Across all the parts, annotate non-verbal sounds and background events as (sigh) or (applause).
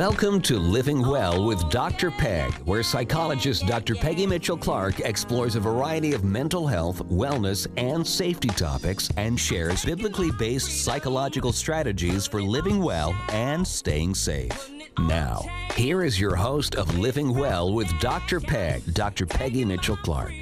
Welcome to Living Well with Dr. Peg, where psychologist Dr. Peggy Mitchell Clark explores a variety of mental health, wellness, and safety topics and shares biblically based psychological strategies for living well and staying safe. Now, here is your host of Living Well with Dr. Peg, Dr. Peggy Mitchell Clark.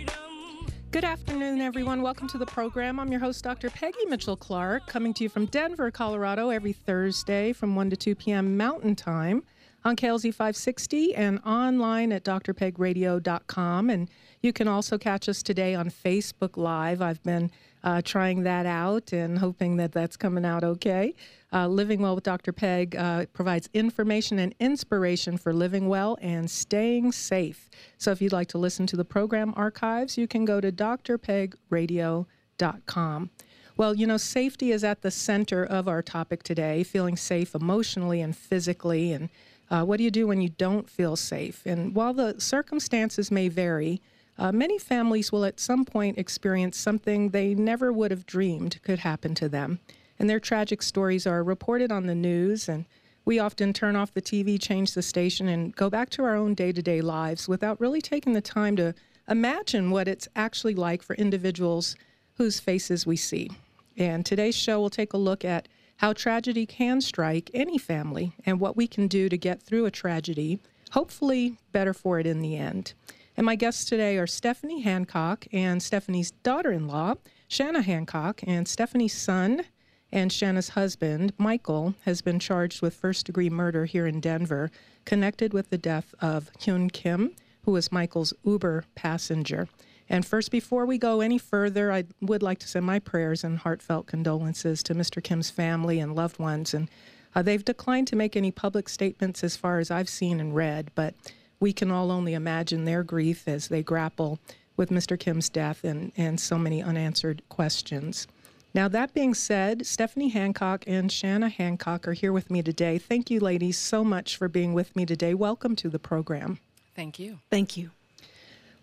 Good afternoon, everyone. Welcome to the program. I'm your host, Dr. Peggy Mitchell Clark, coming to you from Denver, Colorado, every Thursday from 1 to 2 p.m. Mountain Time on KLZ 560 and online at drpegradio.com. And you can also catch us today on Facebook Live. I've been uh, trying that out and hoping that that's coming out okay. Uh, living Well with Dr. Peg uh, provides information and inspiration for living well and staying safe. So if you'd like to listen to the program archives, you can go to drpegradio.com. Well, you know, safety is at the center of our topic today, feeling safe emotionally and physically. And uh, what do you do when you don't feel safe? And while the circumstances may vary, uh, many families will at some point experience something they never would have dreamed could happen to them. And their tragic stories are reported on the news, and we often turn off the TV, change the station, and go back to our own day to day lives without really taking the time to imagine what it's actually like for individuals whose faces we see. And today's show will take a look at how tragedy can strike any family and what we can do to get through a tragedy, hopefully better for it in the end. And my guests today are Stephanie Hancock and Stephanie's daughter in law, Shanna Hancock, and Stephanie's son and Shanna's husband, Michael, has been charged with first degree murder here in Denver, connected with the death of Hyun Kim, who was Michael's Uber passenger. And first, before we go any further, I would like to send my prayers and heartfelt condolences to Mr. Kim's family and loved ones. And uh, they've declined to make any public statements as far as I've seen and read, but we can all only imagine their grief as they grapple with Mr. Kim's death and, and so many unanswered questions. Now, that being said, Stephanie Hancock and Shanna Hancock are here with me today. Thank you, ladies, so much for being with me today. Welcome to the program. Thank you. Thank you.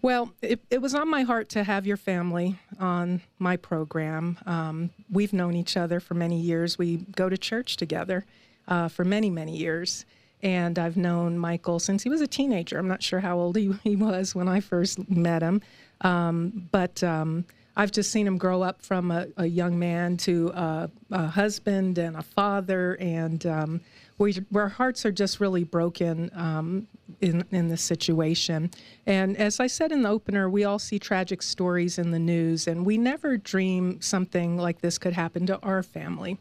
Well, it, it was on my heart to have your family on my program. Um, we've known each other for many years. We go to church together uh, for many, many years. And I've known Michael since he was a teenager. I'm not sure how old he, he was when I first met him. Um, but um, I've just seen him grow up from a, a young man to a, a, husband and a father. And um, we, our hearts are just really broken um, in, in this situation. And as I said in the opener, we all see tragic stories in the news, and we never dream something like this could happen to our family.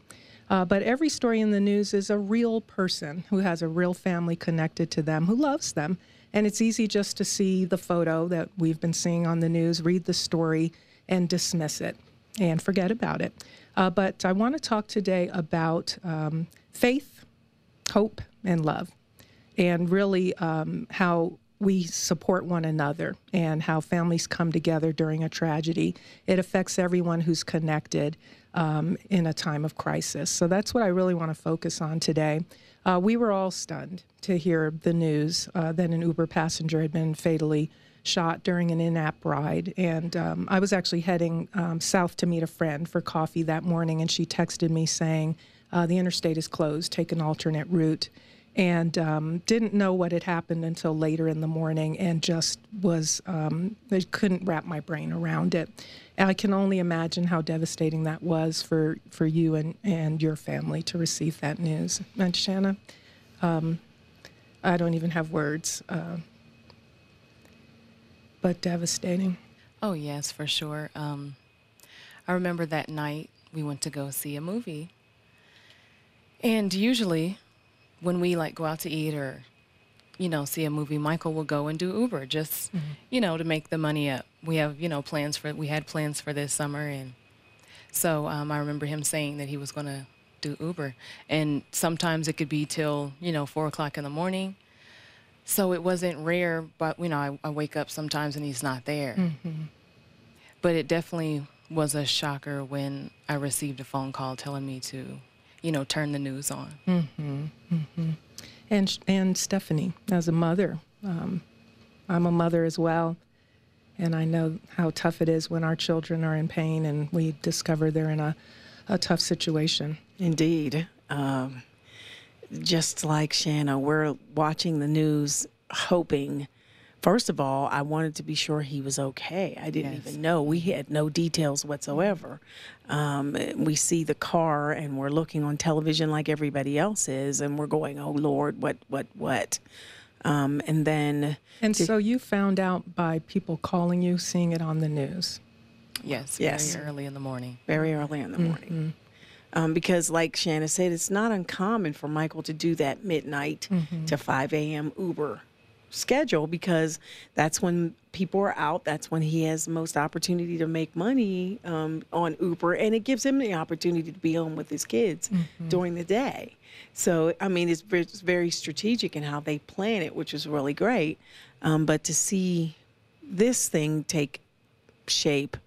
Uh, but every story in the news is a real person who has a real family connected to them who loves them. And it's easy just to see the photo that we've been seeing on the news, read the story, and dismiss it and forget about it. Uh, but I want to talk today about um, faith, hope, and love, and really um, how we support one another and how families come together during a tragedy. It affects everyone who's connected um, in a time of crisis. So that's what I really want to focus on today. Uh, we were all stunned to hear the news uh, that an Uber passenger had been fatally shot during an in app ride. And um, I was actually heading um, south to meet a friend for coffee that morning, and she texted me saying, uh, The interstate is closed, take an alternate route and um, didn't know what had happened until later in the morning and just was um, I couldn't wrap my brain around it. And I can only imagine how devastating that was for, for you and, and your family to receive that news. And Shanna, um, I don't even have words, uh, but devastating. Oh, yes, for sure. Um, I remember that night we went to go see a movie. And usually when we like go out to eat or you know see a movie michael will go and do uber just mm-hmm. you know to make the money up we have you know plans for we had plans for this summer and so um, i remember him saying that he was going to do uber and sometimes it could be till you know four o'clock in the morning so it wasn't rare but you know i, I wake up sometimes and he's not there mm-hmm. but it definitely was a shocker when i received a phone call telling me to you know, turn the news on. Mm-hmm, mm-hmm. And and Stephanie, as a mother, um, I'm a mother as well, and I know how tough it is when our children are in pain and we discover they're in a, a tough situation. Indeed. Um, just like Shanna, we're watching the news hoping. First of all, I wanted to be sure he was okay. I didn't Yes. even know. We had no details whatsoever. Um, we see the car and we're looking on television like everybody else is, and we're going, "Oh Lord, what, what, what?" Um, and then, And to- so you found out by people calling you, seeing it on the news. Yes, Yes. very early in the morning. very early in the morning. Um, because, like Shanna said, it's not uncommon for Michael to do that midnight to 5 a.m. Uber schedule because that's when people are out. That's when he has the most opportunity to make money um, on Uber, and it gives him the opportunity to be home with his kids during the day. So, I mean, it's very, it's very strategic in how they plan it, which is really great. Um, but to see this thing take shape,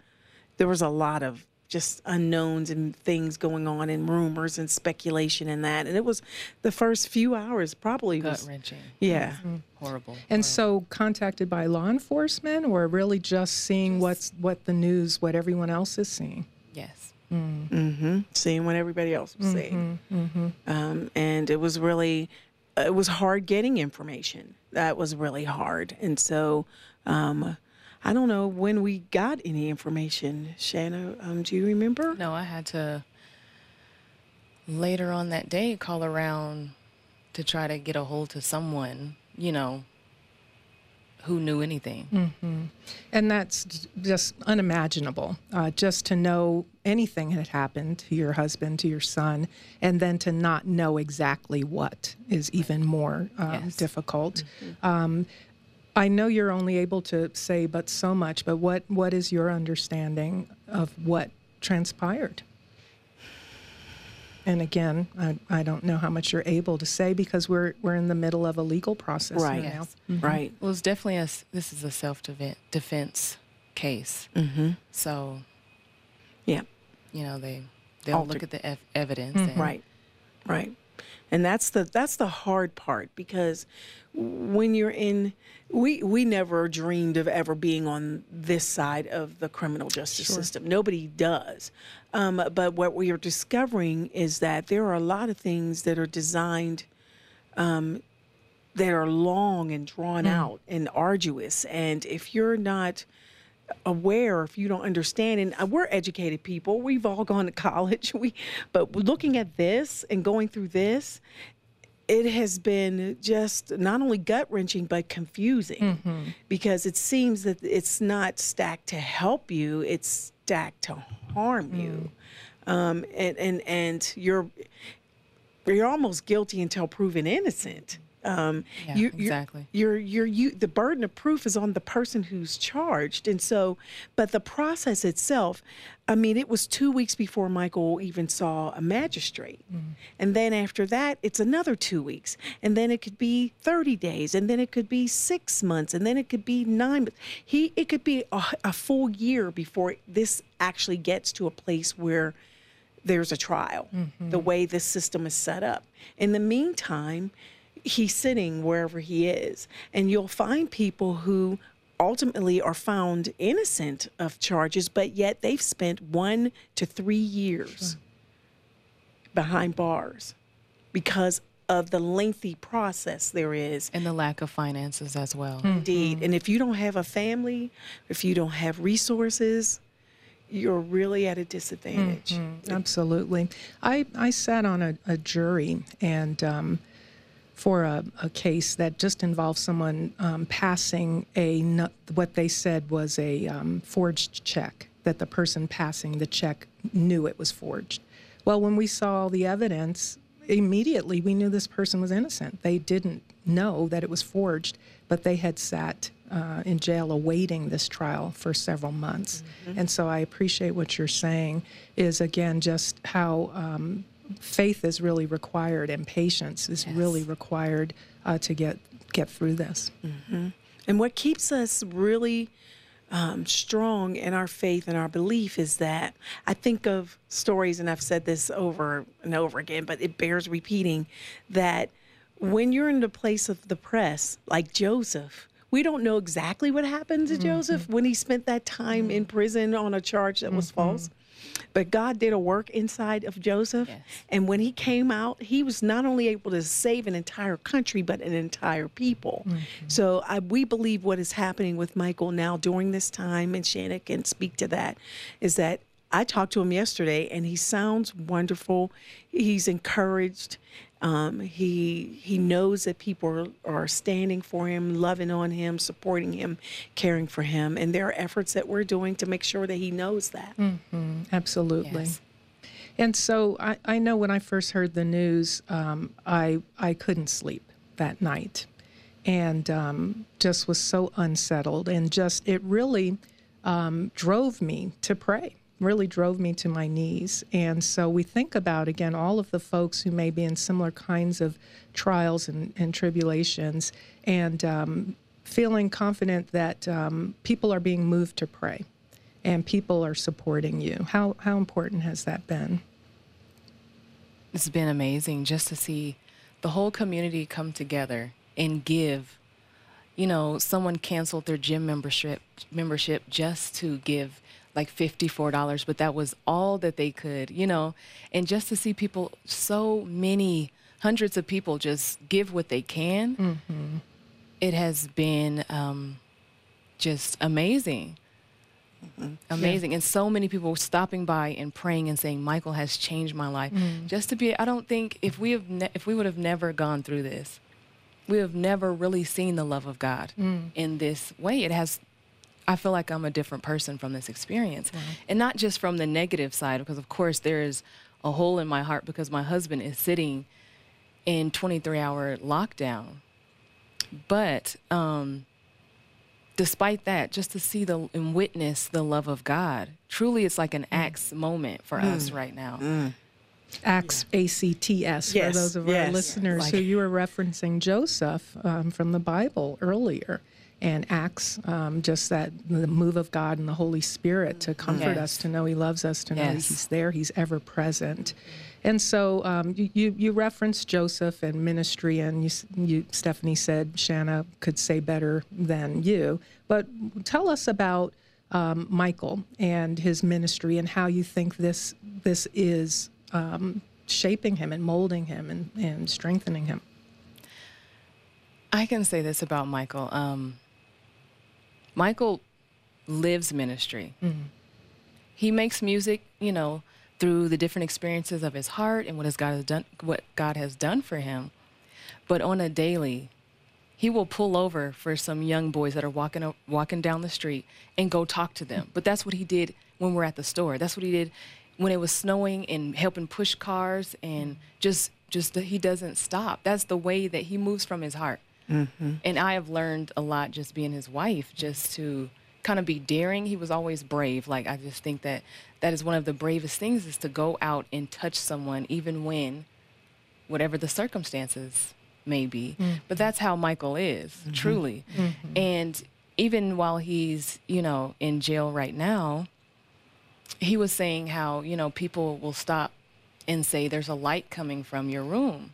there was a lot of just unknowns and things going on and rumors and speculation and that. And it was the first few hours probably Gut wrenching. yeah. Horrible. And horrible. so contacted by law enforcement or really just seeing what's what the news, what everyone else is seeing. yes. mm-hmm Seeing what everybody else was seeing. Um, and it was really, it was hard getting information. That was really hard. And so, um, I don't know when we got any information. Shanna, um, do you remember? No, I had to later on that day call around to try to get a hold to someone, you know, who knew anything. And that's just unimaginable. Uh, just to know anything had happened to your husband, to your son, and then to not know exactly what is even more um, Yes. difficult. Um, I know you're only able to say but so much, but what, what is your understanding of what transpired? And again, I, I don't know how much you're able to say because we're we're in the middle of a legal process Right. now. Yes. Right. Well, it's definitely a this is a self defense case. Mm-hmm. So, Yeah. you know, they, they'll Alter- look at the ev- evidence. And, Right. Right. And that's the that's the hard part because when you're in we we never dreamed of ever being on this side of the criminal justice system. Nobody does. Um, but what we are discovering is that there are a lot of things that are designed um, that are long and drawn out and arduous. And if you're not aware if you don't understand and uh, we're educated people. We've all gone to (laughs) college. We but looking at this and going through this it has been just not only gut wrenching but confusing. Because it seems that it's not stacked to help you it's stacked to harm you. Um, and and and you're you're almost guilty until proven innocent um, Yeah, you, you're- exactly. you're you're you the burden of proof is on the person who's charged. And so but the process itself i mean it was two weeks before michael even saw a magistrate. And then after that it's another two weeks. And then it could be 30 days. And then it could be six months. And then it could be nine months. He it could be a, a full year before this actually gets to a place where there's a trial, the way this system is set up. In the meantime, he's sitting wherever he is. And you'll find people who ultimately are found innocent of charges, but yet they've spent one to three years behind bars because of the lengthy process there is And the lack of finances as well. Hmm. Indeed. Hmm. And if you don't have a family, if you don't have resources, you're really at a disadvantage. Hmm, Absolutely. I, I sat on a, a jury and um, for a, a case that just involved someone um, passing a what they said was a um, forged check that the person passing the check knew it was forged. Well, when we saw all the evidence, immediately we knew this person was innocent. They didn't know that it was forged, but they had sat uh, in jail awaiting this trial for several months. And so I appreciate what you're saying is again just how um, faith is really required and patience is really required uh, to get get through this. And what keeps us really um, strong in our faith and our belief is that I think of stories, and I've said this over and over again, but it bears repeating that when you're in the place of the press, like Joseph, we don't know exactly what happened to Mm-hmm. Joseph when he spent that time in prison on a charge that was false. But God did a work inside of Joseph. Yes. And when he came out, he was not only able to save an entire country, but an entire people. Mm-hmm. So I, we believe what is happening with Michael now during this time, and Shanna can speak to that, is that I talked to him yesterday and he sounds wonderful. He's encouraged. Um, he he knows that people are, are standing for him, loving on him, supporting him, caring for him, and there are efforts that we're doing to make sure that he knows that. Absolutely. Yes. And so I, I know when I first heard the news, um, I I couldn't sleep that night, and um, just was so unsettled, and just it really um, drove me to pray. Really drove me to my knees. And so we think about again all of the folks who may be in similar kinds of trials and, and tribulations, and um, feeling confident that um, people are being moved to pray and people are supporting you. How how important has that been? It's been amazing just to see the whole community come together and give. You know, someone canceled their gym membership membership just to give like $54, but that was all that they could, you know. And just to see people so many hundreds of people just give what they can. Mm-hmm. It has been um, just amazing. Mm-hmm. Amazing. And so many people stopping by and praying and saying, Michael has changed my life. Mm. Just to be, I don't think if we have, ne- if we would have never gone through this, we have never really seen the love of God mm. in this way. It has, I feel like I'm a different person from this experience. And not just from the negative side, because of course there is a hole in my heart because my husband is sitting in 23 hour lockdown. But, um, despite that, just to see the and witness the love of God, truly it's like an Acts moment for us right now. Acts, A C T S, for Yes, those of our yes. listeners Like- who you were referencing Joseph um, from the Bible earlier. And Acts, um, just that the move of God and the Holy Spirit to comfort Yes. us, to know He loves us, to know Yes. He's there, He's ever present. And so um, you, you, you referenced Joseph and ministry, and you, you, Stephanie said Shanna could say better than you. But tell us about um, Michael and his ministry and how you think this this is um, shaping him and molding him and, and strengthening him. I can say this about Michael. Um, Michael lives ministry. Mm-hmm. He makes music, you know, through the different experiences of his heart and what his God has done, what God has done for him. But on a daily, he will pull over for some young boys that are walking walking down the street and go talk to them. But that's what he did when we're at the store. That's what he did when it was snowing and helping push cars and just just he doesn't stop. That's the way that he moves from his heart. Mm-hmm. And I have learned a lot just being his wife, just to kind of be daring. He was always brave. Like I just think that that is one of the bravest things is to go out and touch someone, even when whatever the circumstances may be. Mm-hmm. But that's how Michael is, mm-hmm. truly. And even while he's, you know, in jail right now, he was saying how, you know, people will stop and say there's a light coming from your room.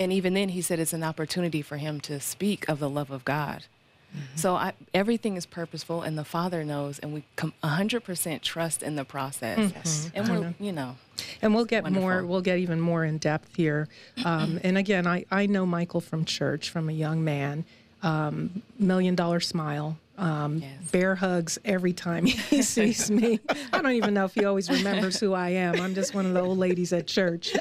And even then he said it's an opportunity for him to speak of the love of God. So I, everything is purposeful, and the Father knows, and we com- 100% trust in the process. Yes. And we're, you know, And we'll get more, we'll get even more in depth here. Um, and again, I, I know Michael from church, from a young man, um, million dollar smile, um, Yes. bear hugs every time he (laughs) sees me. I don't even know if he always remembers who I am. I'm just one of the old ladies at church.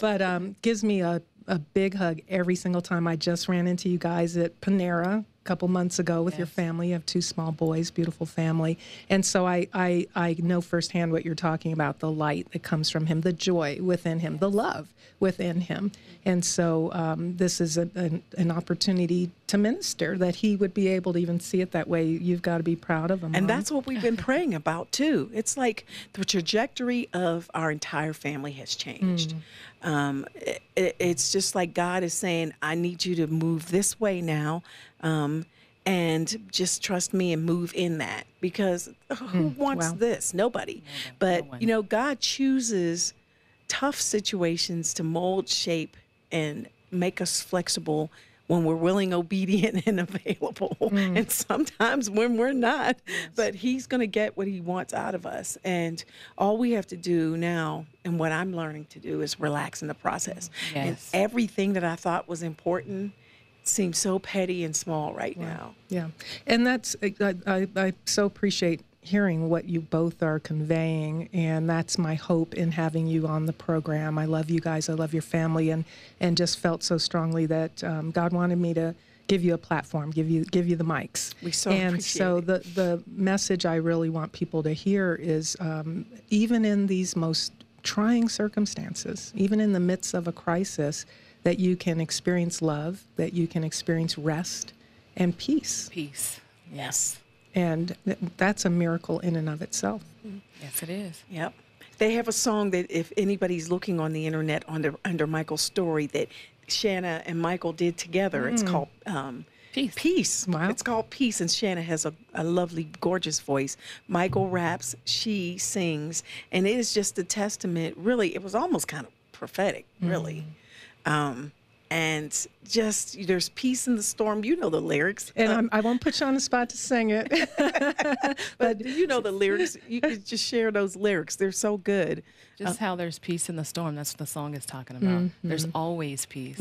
But um, gives me a, a big hug every single time. I just ran into you guys at Panera couple months ago with your family. You have two small boys, beautiful family. And so I, I, I know firsthand what you're talking about the light that comes from him, the joy within him, the love within him. And so um, this is a, an, an opportunity to minister that he would be able to even see it that way. You've got to be proud of him. And Mom. that's what we've been (laughs) praying about too. It's like the trajectory of our entire family has changed. Um, it, it- it's just like God is saying, I need you to move this way now. Um, and just trust me and move in that because who wants wow. this? Nobody. But, one. you know, God chooses tough situations to mold, shape, and make us flexible when we're willing, (laughs) obedient, and available, Mm. and sometimes when we're not. But He's going to get what He wants out of us. And all we have to do now, and what I'm learning to do, is relax in the process. And everything that I thought was important seems so petty and small right now. Yeah, and that's I, I, I so appreciate hearing what you both are conveying, and that's my hope in having you on the program. I love you guys. I love your family, and and just felt so strongly that um, God wanted me to give you a platform, give you give you the mics. We so and so it. the the message I really want people to hear is um, even in these most trying circumstances, even in the midst of a crisis, that you can experience love, that you can experience rest and peace. Peace. Yes. And th- that's a miracle in and of itself. Yes, it is. Yep. They have a song that if anybody's looking on the internet under under Michael's story that Shanna and Michael did together, it's called um, Peace. Peace. Wow. It's called Peace, and Shanna has a, a lovely, gorgeous voice. Michael raps, she sings, and it is just a testament. Really, it was almost kind of prophetic, really. Um, and just there's peace in the storm. You know the lyrics. And Uh, I'm, I won't put you on the spot to sing it. (laughs) (laughs) but you know the lyrics. You (laughs) could just share those lyrics. They're so good. Just how there's peace in the storm. That's what the song is talking about. There's always peace.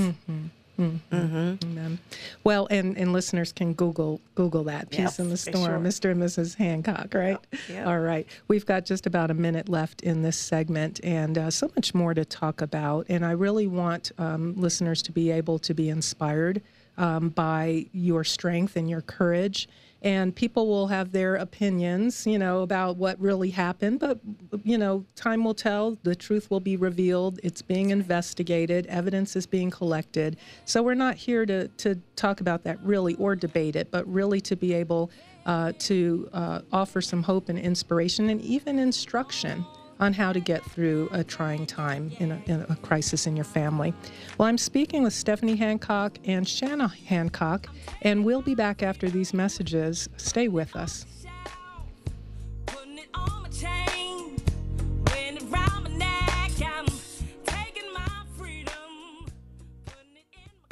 Amen. Well, and, and listeners can Google Google that Peace in the Storm, Mr. and Mrs. Hancock, right? yep. All right. We've got just about a minute left in this segment, and uh, so much more to talk about. And I really want um, listeners to be able to be inspired um, by your strength and your courage. And people will have their opinions, you know, about what really happened. But, you know, time will tell. The truth will be revealed. It's being investigated. Evidence is being collected. So we're not here to, to talk about that really or debate it, but really to be able uh, to uh, offer some hope and inspiration and even instruction on how to get through a trying time in a, in a crisis in your family. Well, I'm speaking with Stephanie Hancock and Shanna Hancock, and we'll be back after these messages. Stay with us.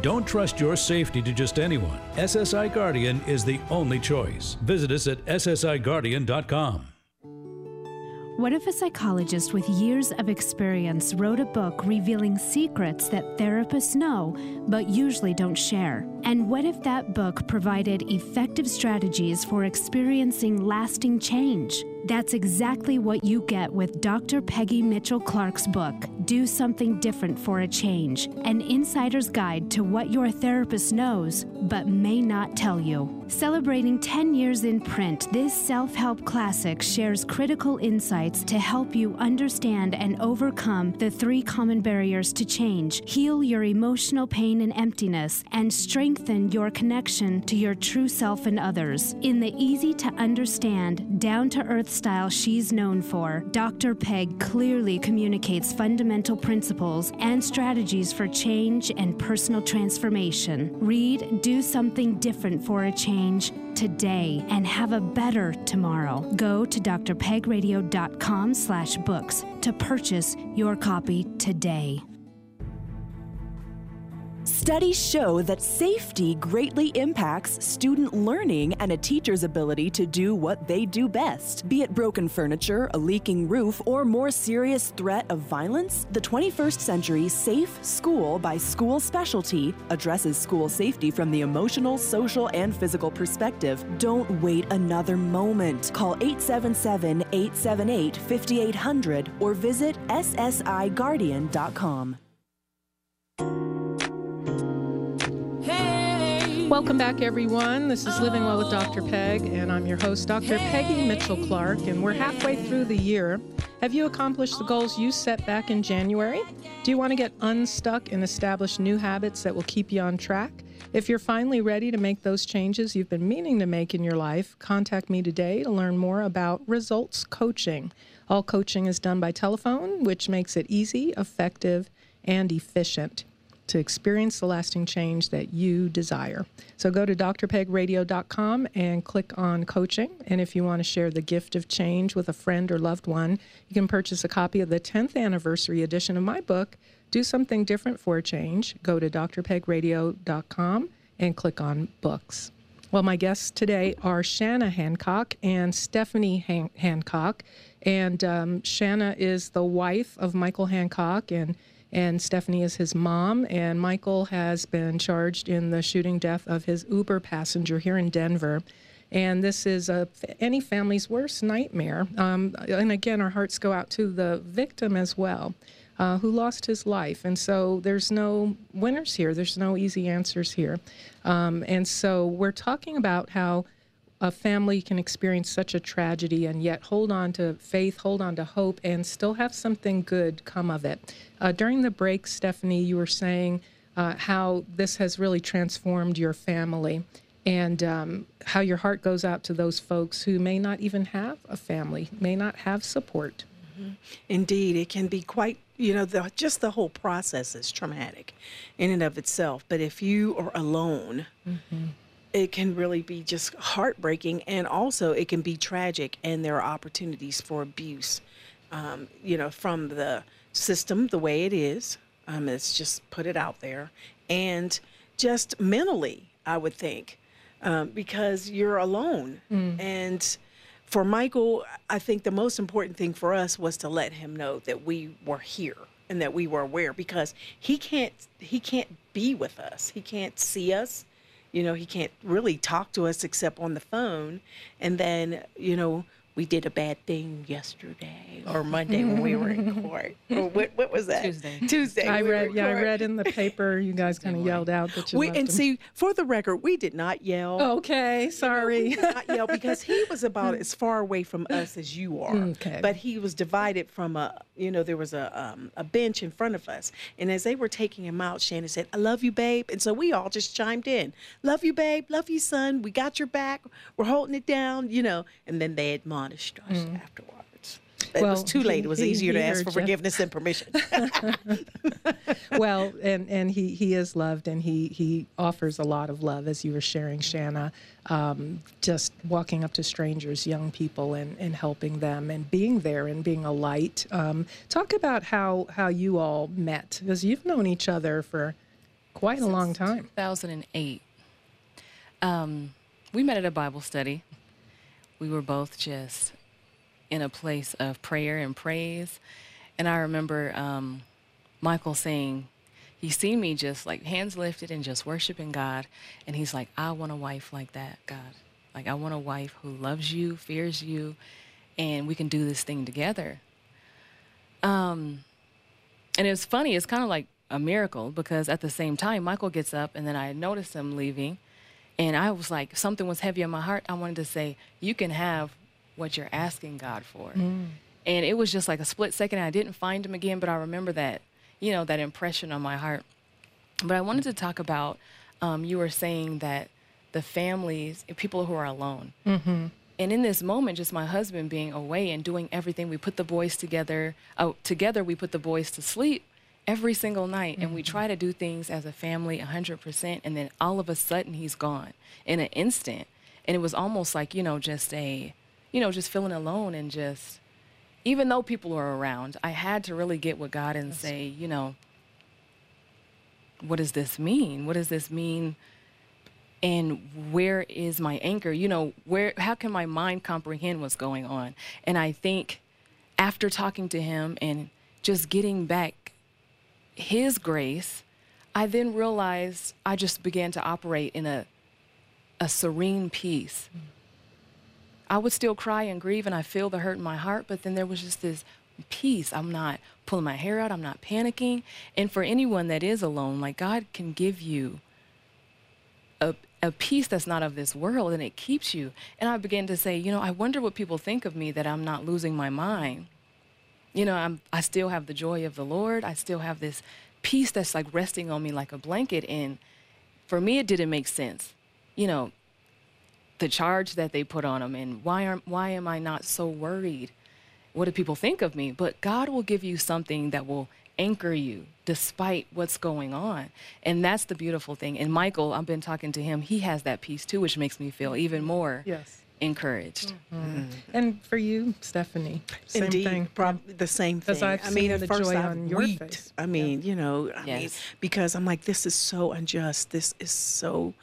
Don't trust your safety to just anyone. SSI Guardian is the only choice. Visit us at ssiguardian.com. What if a psychologist with years of experience wrote a book revealing secrets that therapists know but usually don't share? And what if that book provided effective strategies for experiencing lasting change? That's exactly what you get with Dr. Peggy Mitchell Clark's book, Do Something Different for a Change An Insider's Guide to What Your Therapist Knows but May Not Tell You. Celebrating 10 years in print, this self help classic shares critical insights to help you understand and overcome the three common barriers to change, heal your emotional pain and emptiness, and strengthen your connection to your true self and others. In the easy to understand, down to earth style she's known for, Dr. Peg clearly communicates fundamental principles and strategies for change and personal transformation. Read Do Something Different for a Change today and have a better tomorrow. Go to drpegradio.com slash books to purchase your copy today. Studies show that safety greatly impacts student learning and a teacher's ability to do what they do best. Be it broken furniture, a leaking roof, or more serious threat of violence, the 21st Century Safe School by School Specialty addresses school safety from the emotional, social, and physical perspective. Don't wait another moment. Call 877 878 5800 or visit ssiguardian.com. Welcome back, everyone. This is Living Well with Dr. Peg, and I'm your host, Dr. Peggy Mitchell Clark, and we're halfway through the year. Have you accomplished the goals you set back in January? Do you want to get unstuck and establish new habits that will keep you on track? If you're finally ready to make those changes you've been meaning to make in your life, contact me today to learn more about results coaching. All coaching is done by telephone, which makes it easy, effective, and efficient to experience the lasting change that you desire. So go to drpegradio.com and click on coaching. And if you want to share the gift of change with a friend or loved one, you can purchase a copy of the 10th anniversary edition of my book, Do Something Different for a Change. Go to drpegradio.com and click on books. Well, my guests today are Shanna Hancock and Stephanie Han- Hancock. And um, Shanna is the wife of Michael Hancock, and and Stephanie is his mom. And Michael has been charged in the shooting death of his Uber passenger here in Denver. And this is a, any family's worst nightmare. Um, and again, our hearts go out to the victim as well, uh, who lost his life. And so there's no winners here, there's no easy answers here. Um, and so we're talking about how a family can experience such a tragedy and yet hold on to faith, hold on to hope, and still have something good come of it. Uh, during the break, Stephanie, you were saying uh, how this has really transformed your family and um, how your heart goes out to those folks who may not even have a family, may not have support. Indeed, it can be quite, you know, the, just the whole process is traumatic in and of itself. But if you are alone, it can really be just heartbreaking. And also, it can be tragic, and there are opportunities for abuse, um, you know, from the system the way it is. Um, let's just put it out there. And just mentally, I would think, um, because you're alone. And for Michael, I think the most important thing for us was to let him know that we were here and that we were aware because he can't he can't be with us. He can't see us. You know, he can't really talk to us except on the phone. And then, you know, we did a bad thing yesterday or Monday when we were in (laughs) court. Or what, what was that? Tuesday. Tuesday. I we were read, in yeah, I read in the paper. You guys kind of yelled out that you We, loved and him. see, for the record, we did not yell. Okay, We sorry. did not yell because he was (laughs) about as far away from us as you are. Okay. But he was divided from a, you know, there was a um, a bench in front of us, and as they were taking him out, Shanna said, "I love you, babe," and so we all just chimed in, "Love you, babe. Love you, son. We got your back. We're holding it down," you know. And then they admonished us afterwards. It was too late. It was he- easier he to ask for you. forgiveness and permission. (laughs) well, and and he he is loved, and he he offers a lot of love, as you were sharing, Shanna. Um, just walking up to strangers, young people, and and helping them, and being there, and being a light. Um, talk about how how you all met, because you've known each other for quite a long time. 2008. Um, we met at a Bible study. We were both just in a place of prayer and praise. And I remember um, Michael saying, he seen me just like hands lifted and just worshiping God. And he's like, I want a wife like that, God. Like, I want a wife who loves you, fears you, and we can do this thing together. Um, and it was funny. It's kind of like a miracle because at the same time, Michael gets up and then I notice him leaving. And I was like, something was heavy on my heart. I wanted to say, You can have what you're asking God for. And it was just like a split second. I didn't find him again, but I remember that, you know, that impression on my heart. But I wanted to talk about um, you were saying that the families, people who are alone. And in this moment, just my husband being away and doing everything, we put the boys together. Oh, together we put the boys to sleep every single night, and we mm-hmm. try to do things as a family 100%. And then all of a sudden, he's gone in an instant, and it was almost like you know, just a, you know, just feeling alone and just, even though people were around, I had to really get with God and say, you know, what does this mean? What does this mean? and where is my anchor you know where how can my mind comprehend what's going on and i think after talking to him and just getting back his grace i then realized i just began to operate in a a serene peace i would still cry and grieve and i feel the hurt in my heart but then there was just this peace i'm not pulling my hair out i'm not panicking and for anyone that is alone like god can give you a, a peace that's not of this world and it keeps you. And I began to say, you know, I wonder what people think of me that I'm not losing my mind. You know, I'm I still have the joy of the Lord. I still have this peace that's like resting on me like a blanket and for me it didn't make sense. You know, the charge that they put on them and why are why am I not so worried? What do people think of me? But God will give you something that will anchor you despite what's going on. And that's the beautiful thing. And Michael, I've been talking to him, he has that peace too, which makes me feel even more Yes. Encouraged. Mm-hmm. And for you, Stephanie, same Indeed, thing. probably the same thing. I've I mean, seen at the first joy I on your weeped. face. I mean, you know, I mean, because I'm like, this is so unjust. This is so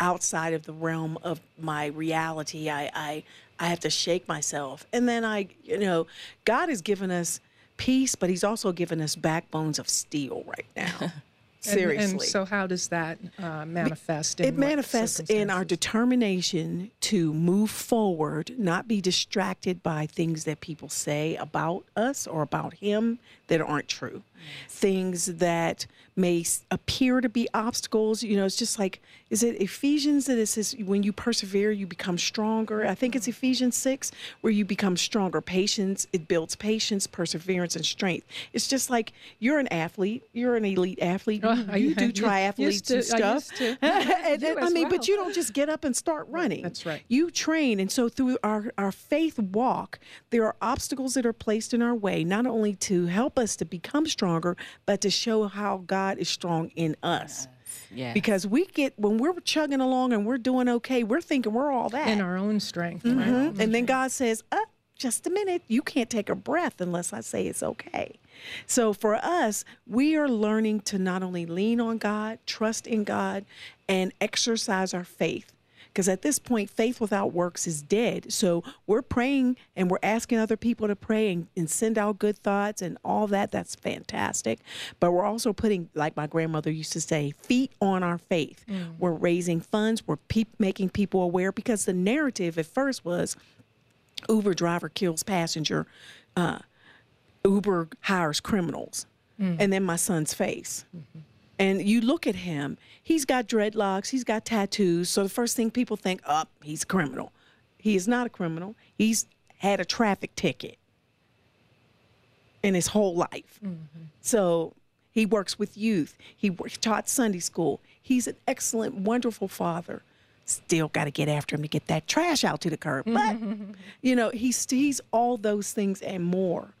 outside of the realm of my reality. I, I, I have to shake myself, and then I, you know, God has given us peace, but He's also given us backbones of steel right now. (laughs) And- Seriously. And, so, how does that uh, manifest? in it manifests in our determination to move forward, not be distracted by things that people say about us or about him that aren't true. Things that may appear to be obstacles. You know, it's just like, is it Ephesians that it says, when you persevere, you become stronger? I think it's mm-hmm. Ephesians 6, where you become stronger. Patience, it builds patience, perseverance, and strength. It's just like you're an athlete, you're an elite athlete. Oh, you, Oh, I- you I do triathletes to- and I stuff. used to. and, (laughs) I mean, but you don't just get up and start running. That's right. You train. And so through our, our faith walk, there are obstacles that are placed in our way, not only to help us to become stronger, but to show how God is strong in us. Yeah. Because we get, when we're chugging along and we're doing okay, we're thinking we're all that. in our own strength. Mhm. Right? And then God says, uh, just a minute, you can't take a breath unless I say it's okay. So for us, we are learning to not only lean on God, trust in God, and exercise our faith. Because at this point, faith without works is dead. So we're praying and we're asking other people to pray and, and send out good thoughts and all that. That's fantastic. But we're also putting, like my grandmother used to say, feet on our faith. Mm. We're raising funds. We're pe- making people aware because the narrative at first was Uber driver kills passenger, uh, Uber hires criminals, mm. and then my son's face. Mm-hmm. And you look at him, he's got dreadlocks, he's got tattoos. So the first thing people think, up, oh, he's a criminal. He is not a criminal. He's had a traffic ticket in his whole life. Mm-hmm. So he works with youth. He, he taught Sunday school. He's an excellent, wonderful father. Still got to get after him to get that trash out to the curb. But, (laughs) you know, he's, he's all those things and more.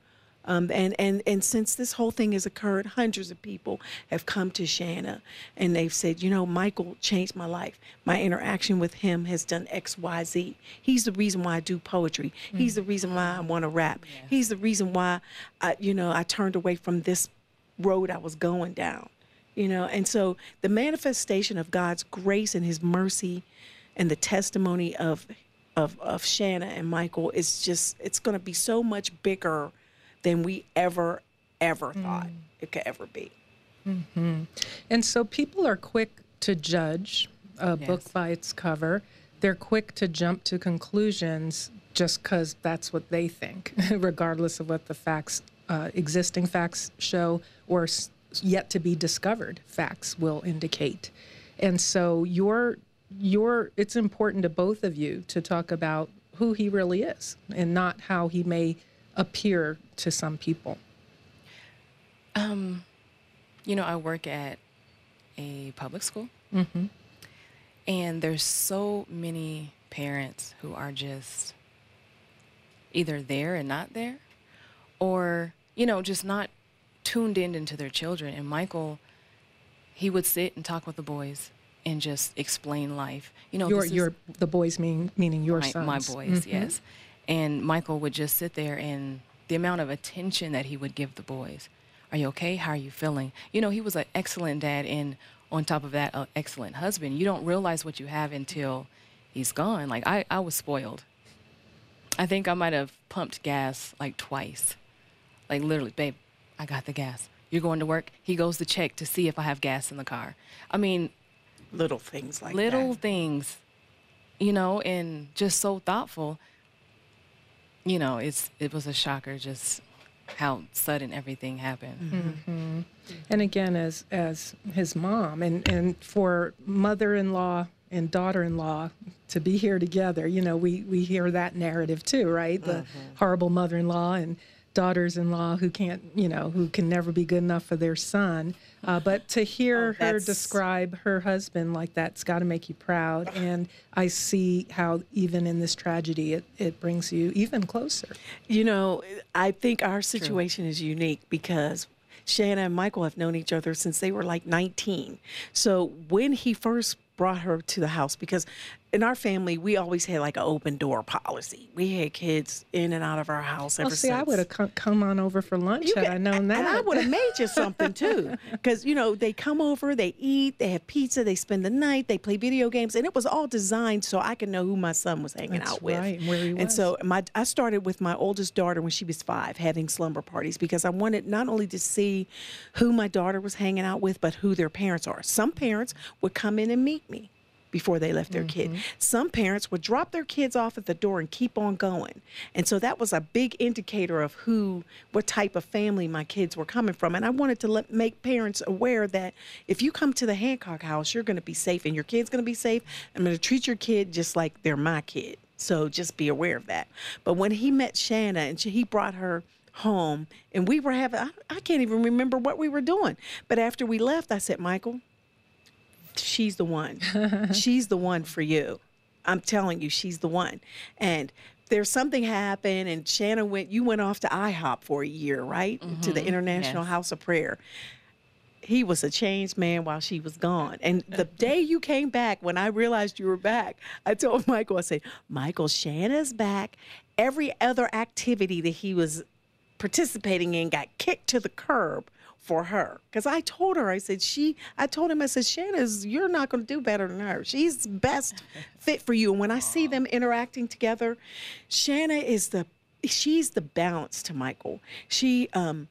Um, and, and, and since this whole thing has occurred, hundreds of people have come to Shanna and they've said, you know, Michael changed my life. My interaction with him has done X, Y, Z. He's the reason why I do poetry. He's the reason why I want to rap. He's the reason why, I, you know, I turned away from this road I was going down. You know, and so the manifestation of God's grace and His mercy, and the testimony of of of Shanna and Michael is just it's going to be so much bigger than we ever ever thought it could ever be. And so people are quick to judge a book by its cover. They're quick to jump to conclusions just because that's what they think, (laughs) regardless of what the facts, uh, existing facts show or s- yet to be discovered facts will indicate. And so your your it's important to both of you to talk about who he really is and not how he may appear to some people. Um, you know, I work at a public school. Mm-hmm. And there's so many parents who are just either there and not there, or, you know, just not tuned in into their children. And Michael, he would sit and talk with the boys and just explain life. You know, Your your the boys mean meaning your my, sons. my boys, mm-hmm. yes. And Michael would just sit there and the amount of attention that he would give the boys. Are you okay? How are you feeling? You know, he was an excellent dad and on top of that, an excellent husband. You don't realize what you have until he's gone. Like I, I was spoiled. I think I might have pumped gas like twice. Like literally, babe, I got the gas. You're going to work. He goes to check to see if I have gas in the car. I mean, Little things like that. little that. things, you know, and just so thoughtful. You know, it's it was a shocker just how sudden everything happened. Mm-hmm. And again, as as his mom, and and for mother-in-law and daughter-in-law to be here together. You know, we we hear that narrative too, right? The mm-hmm. horrible mother-in-law and daughters-in-law who can't, you know, who can never be good enough for their son. Uh, but to hear her describe her husband like that's got to make you proud. And I see how even in this tragedy, it, it brings you even closer. You know, I think our situation is unique because Shanna and Michael have known each other since they were like 19. So when he first brought her to the house, because in our family, we always had like an open door policy. We had kids in and out of our house oh, ever Well, see, since. I would have come, come on over for lunch You had could- I known that. And I would have made you (laughs) something too. Because, you know, they come over, they eat, they have pizza, they spend the night, they play video games. And it was all designed so I could know who my son was hanging That's out with. right, and where he was. And so my I started with my oldest daughter when she was five, having slumber parties because I wanted not only to see who my daughter was hanging out with, but who their parents are. Some parents would come in and meet me before they left their kid. Mm-hmm. Some parents would drop their kids off at the door and keep on going. And so that was a big indicator of who, what type of family my kids were coming from. And I wanted to let, make parents aware that if you come to the Hancock house, you're going to be safe and your kid's going to be safe. I'm going to treat your kid just like they're my kid. So just be aware of that. But when he met Shanna and she, he brought her home and we were having, I, I can't even remember what we were doing. But after we left, I said, Michael, she's the one. (laughs) she's the one for you. I'm telling you, she's the one. And there's something happened, and Shanna went. You went off to IHOP for a year, right? To the mm-hmm. International Yes. House of Prayer. He was a changed man while she was gone. And the uh-huh. day you came back, when I realized you were back, I told (laughs) Michael, I said, Michael, Shanna's back. Every other activity that he was participating in got kicked to the curb for her. Because I told her, I said, she, I told him, I said, Shanna's, you're not going to do better than her. She's best fit for you. And when I see them interacting together, Shanna is the, she's the balance to Michael. She, um,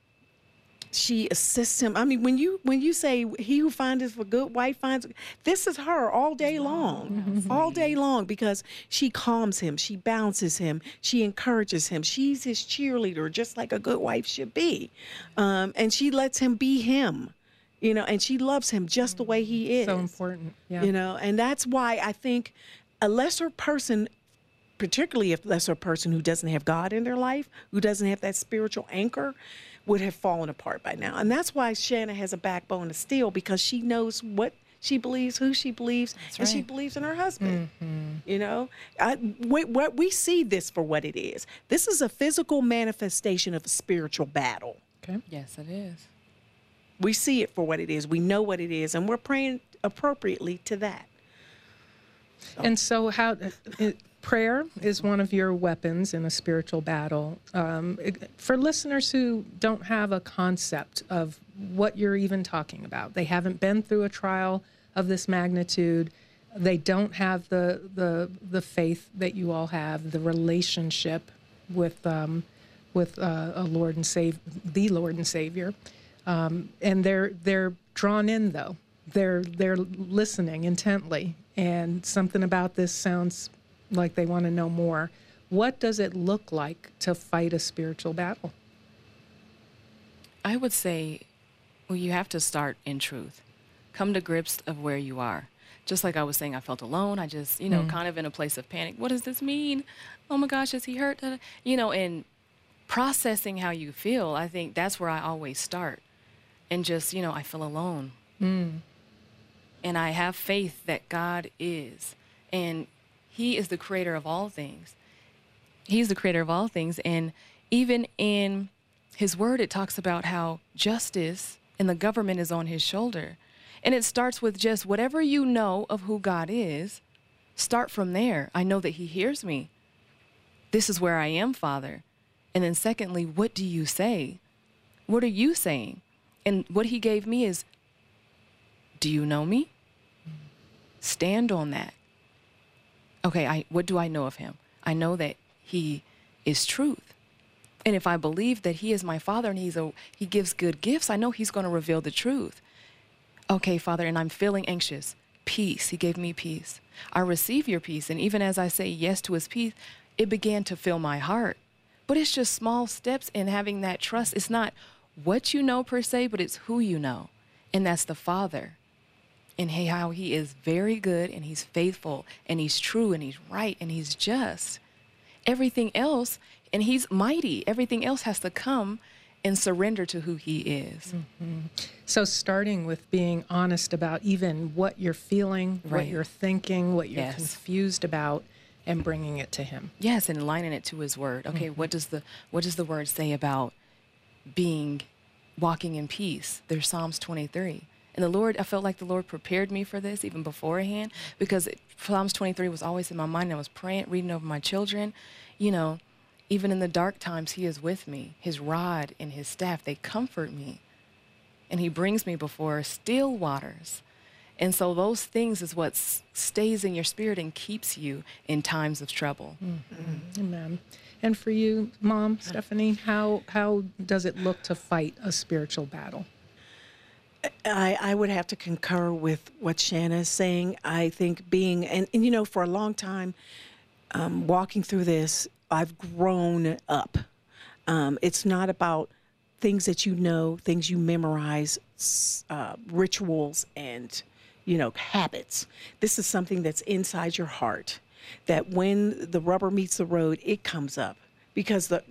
she assists him. I mean, when you when you say he who findeth a good wife finds, this is her all day long, all day long because she calms him, she bounces him, she encourages him. She's his cheerleader, just like a good wife should be, um, and she lets him be him, you know, and she loves him just the way he is. so important. Yeah. You know, and that's why I think a lesser person, particularly if that's a lesser person who doesn't have God in their life, who doesn't have that spiritual anchor, would have fallen apart by now. And that's why Shanna has a backbone of steel because she knows what she believes, who she believes, and she believes in her husband. Mm-hmm. You know, I, we, what we see this for what it is. This is a physical manifestation of a spiritual battle. Okay. Yes, it is. We see it for what it is. We know what it is, and we're praying appropriately to that. And so, how it, prayer is one of your weapons in a spiritual battle. Um, for listeners who don't have a concept of what you're even talking about, they haven't been through a trial of this magnitude. They don't have the the the faith that you all have, the relationship with um, with uh, a Lord and Savior, the Lord and Savior, um, and they're they're drawn in though. They're they're listening intently, and something about this sounds like they want to know more. What does it look like to fight a spiritual battle? I would say, well, you have to start in truth. Come to grips of where you are. Just like I was saying, I felt alone. I just, you know, mm. kind of in a place of panic. What does this mean? Oh my gosh, is he hurt? You know, and processing how you feel, I think that's where I always start. And just, you know, I feel alone. Mm. And I have faith that God is. And He is the creator of all things. He's the creator of all things. And even in his word, it talks about how justice and the government is on his shoulder. And it starts with just whatever you know of who God is, start from there. I know that he hears me. This is where I am, Father. And then, secondly, what do you say? What are you saying? And what he gave me is, do you know me? Stand on that okay, I what do I know of him? I know that he is truth. And if I believe that he is my father and he's a he gives good gifts, I know he's going to reveal the truth. Okay, Father, and I'm feeling anxious. Peace. He gave me peace. I receive your peace. And even as I say yes to his peace, it began to fill my heart. But it's just small steps in having that trust. It's not what you know per se, but it's who you know. And that's the Father. And hey, how he is very good and he's faithful and he's true and he's right and he's just. Everything else, and he's mighty, everything else has to come and surrender to who he is. Mm-hmm. So, starting with being honest about even what you're feeling, what you're thinking, what you're Yes. confused about, and bringing it to Him. Yes, and aligning it to his word. Okay, mm-hmm. what does the what does the word say about being walking in peace? There's Psalms 23. And the Lord, I felt like the Lord prepared me for this even beforehand because it, Psalms 23 was always in my mind. I was praying, reading over my children. You know, even in the dark times, He is with me. His rod and His staff, they comfort me. And He brings me before still waters. And so those things is what stays in your spirit and keeps you in times of trouble. Mm-hmm. Amen. And for you, Mom, Stephanie, how how does it look to fight a spiritual battle? I, I would have to concur with what Shanna is saying. I think being, and, and you know, for a long time, um, walking through this, I've grown up. Um, it's not about things that you know, things you memorize, uh, rituals, and, you know, habits. This is something that's inside your heart that when the rubber meets the road, it comes up because the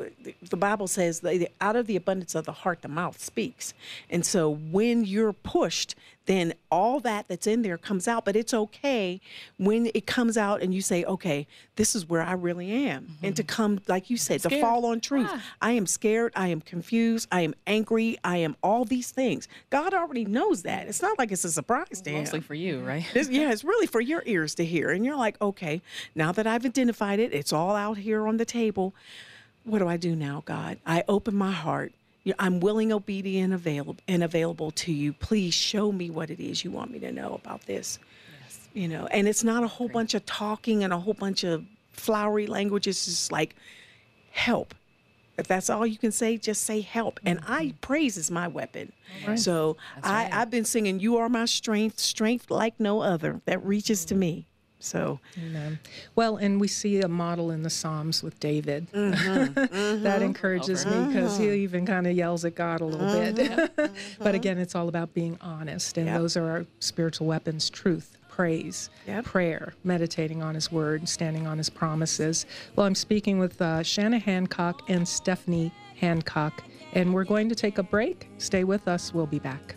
the Bible says that out of the abundance of the heart the mouth speaks. And so when you're pushed, then all that that's in there comes out, but it's okay when it comes out and you say, "Okay, this is where I really am." Mm-hmm. And to come like you said, to fall on truth. I am scared, I am confused, I am angry, I am all these things. God already knows that. It's not like it's a surprise to him. Mostly for you, right? It's- yeah, it's really for your ears to hear. And you're like, okay, now that I've identified it, it's all out here on the table. What do I do now, God? I open my heart. I'm willing, obedient, available, and available to you. Please show me what it is you want me to know about this. You know, and it's not a whole bunch of talking and a whole bunch of flowery language. It's just like help. If that's all you can say, just say help. And I praise is my weapon. So I, I've been singing, You Are My Strength, strength like no other that reaches to me. So Amen. Well, and we see a model in the Psalms with David. Mm-hmm. (laughs) that mm-hmm. encourages me because he mm-hmm. even kind of yells at God a little bit. (laughs) but again, it's all about being honest, and Yep. those are our spiritual weapons: truth, praise, Yep. prayer, meditating on His Word, standing on His promises. Well, I'm speaking with uh, Shanna Hancock and Stephanie Hancock, and we're going to take a break. Stay with us. We'll be back.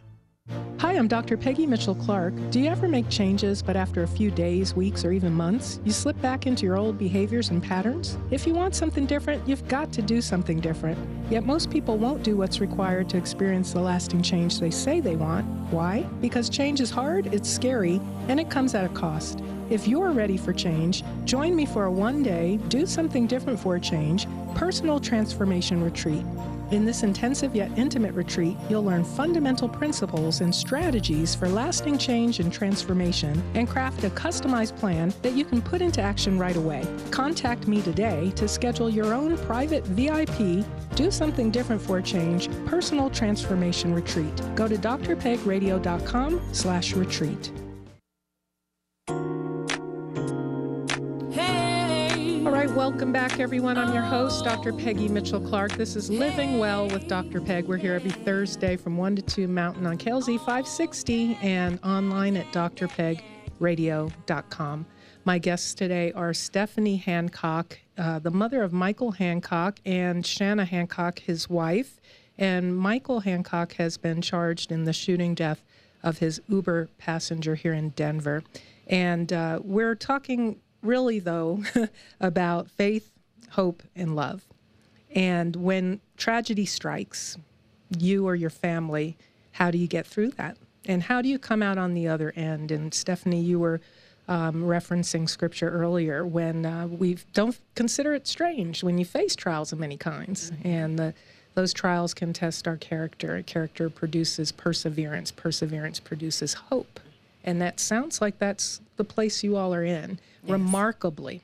Hi, I'm Dr. Peggy Mitchell Clark. Do you ever make changes, but after a few days, weeks, or even months, you slip back into your old behaviors and patterns? If you want something different, you've got to do something different. Yet most people won't do what's required to experience the lasting change they say they want. Why? Because change is hard, it's scary, and it comes at a cost. If you're ready for change, join me for a one day, do something different for a change, personal transformation retreat. In this intensive yet intimate retreat, you'll learn fundamental principles and strategies for lasting change and transformation and craft a customized plan that you can put into action right away. Contact me today to schedule your own private VIP Do Something Different for a Change personal transformation retreat. Go to drpegradio.com slash retreat. All right, welcome back, everyone. I'm your host, Dr. Peggy Mitchell Clark. This is Living Well with Dr. Peg. We're here every Thursday from 1 to 2 Mountain on KLZ 560 and online at drpegradio.com. My guests today are Stephanie Hancock, uh, the mother of Michael Hancock, and Shanna Hancock, his wife. And Michael Hancock has been charged in the shooting death of his Uber passenger here in Denver. And uh, we're talking really, though, (laughs) about faith, hope, and love. And when tragedy strikes you or your family, how do you get through that? And how do you come out on the other end? And Stephanie, you were um, referencing scripture earlier when uh, we don't consider it strange when you face trials of many kinds. And the, those trials can test our character. Character produces perseverance, perseverance produces hope. And that sounds like that's the place you all are in, remarkably,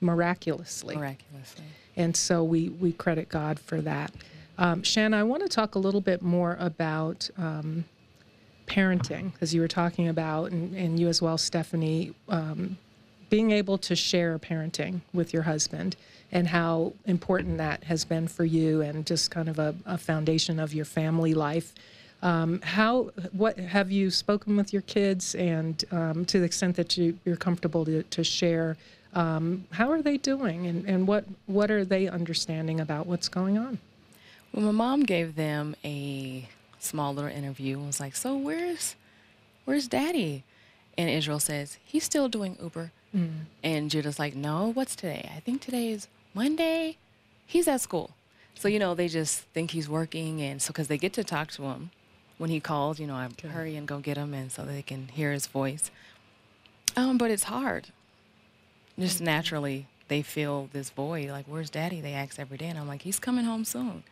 miraculously. Miraculously. And so we, we credit God for that. Um, Shanna, I want to talk a little bit more about um, parenting, as you were talking about, and, and you as well, Stephanie, um, being able to share parenting with your husband and how important that has been for you and just kind of a, a foundation of your family life. Um, how, what have you spoken with your kids and um, to the extent that you, you're comfortable to, to share, um, how are they doing and, and what, what are they understanding about what's going on? Well, my mom gave them a small little interview and was like, "So where's where's Daddy?" And Israel says he's still doing Uber. And Judah's like, "No, what's today? I think today is Monday. He's at school." So you know they just think he's working, and so because they get to talk to him when he calls, you know, I hurry and go get him, and so they can hear his voice. Um, but it's hard. Just naturally, they feel this void. Like, where's Daddy? They ask every day, and I'm like, he's coming home soon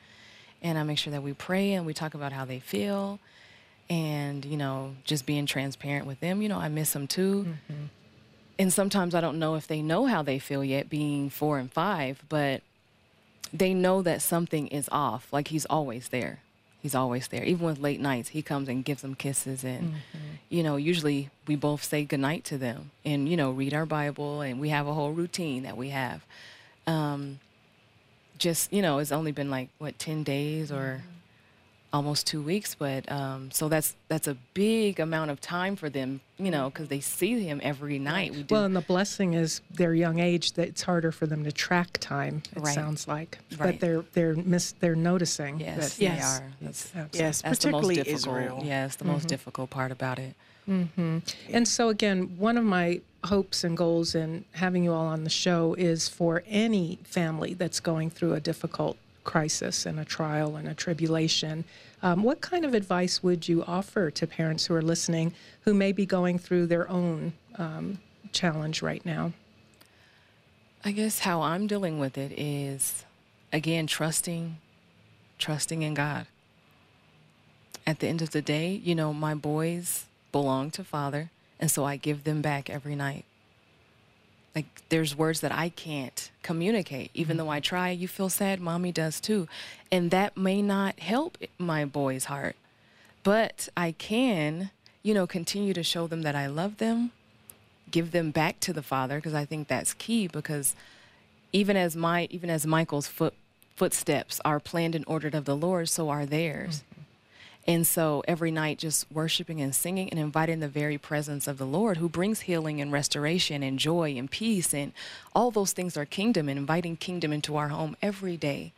and I make sure that we pray and we talk about how they feel and you know just being transparent with them you know I miss them too and sometimes I don't know if they know how they feel yet being 4 and 5 but they know that something is off like he's always there he's always there. Even with late nights he comes and gives them kisses and you know usually we both say goodnight to them and you know read our bible and we have a whole routine that we have. Um, just you know it's only been like what 10 days or almost two weeks but um, so that's that's a big amount of time for them you know because they see him every night we Well, and the blessing is their young age that it's harder for them to track time. It Right. sounds like, but they're they're miss they're noticing. yes that, they Yes. are that's, That's- Yes, that's the most particularly difficult Israel. yeah it's the most difficult part about it Mm-hmm. And so, again, one of my hopes and goals in having you all on the show is for any family that's going through a difficult crisis and a trial and a tribulation. Um, what kind of advice would you offer to parents who are listening who may be going through their own um, challenge right now? I guess how I'm dealing with it is again trusting trusting in God. At the end of the day, you know, my boys belong to Father, and so I give them back every night. Like there's words that I can't communicate. Even mm-hmm. though I try, you feel sad, mommy does too. And that may not help my boy's heart. But I can, you know, continue to show them that I love them, give them back to the father because I think that's key because even as my even as Michael's foot footsteps are planned and ordered of the Lord, so are theirs. Mm-hmm. And so every night, just worshiping and singing and inviting the very presence of the Lord who brings healing and restoration and joy and peace. And all those things are kingdom and inviting kingdom into our home every day.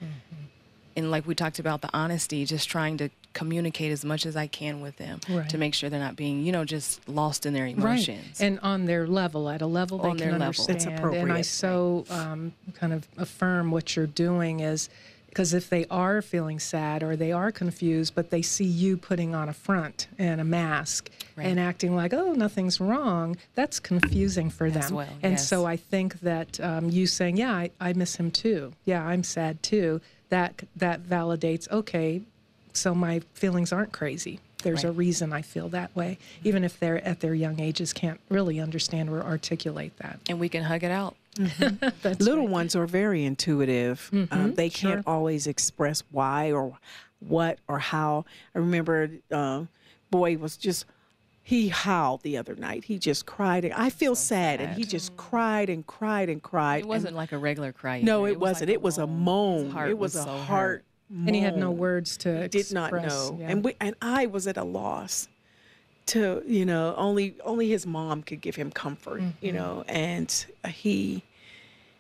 And like we talked about, the honesty, just trying to communicate as much as I can with them Right. to make sure they're not being, you know, just lost in their emotions. Right. And on their level, at a level they On can their level. understand. It's And I so um, kind of affirm what you're doing is because if they are feeling sad or they are confused, but they see you putting on a front and a mask Right. and acting like, oh, nothing's wrong, that's confusing for As them. well, and yes. so I think that um, you saying, yeah, I, I miss him too. Yeah, I'm sad too. That that validates. Okay, so my feelings aren't crazy. There's a reason I feel that way, even if they're at their young ages can't really understand or articulate that. and we can hug it out. That's Little right. ones are very intuitive. um, they sure. can't always express why or what or how. I remember, uh, boy was just he howled the other night. He just cried. And I feel sad, and he just cried and cried and cried. It wasn't like a regular cry. no, either. it, was wasn't. like it was a His moan. heart It was, a so heart. and he had no words to He did not know, yeah. and we and I was at a loss. to you know only only his mom could give him comfort you Mm-hmm. know and he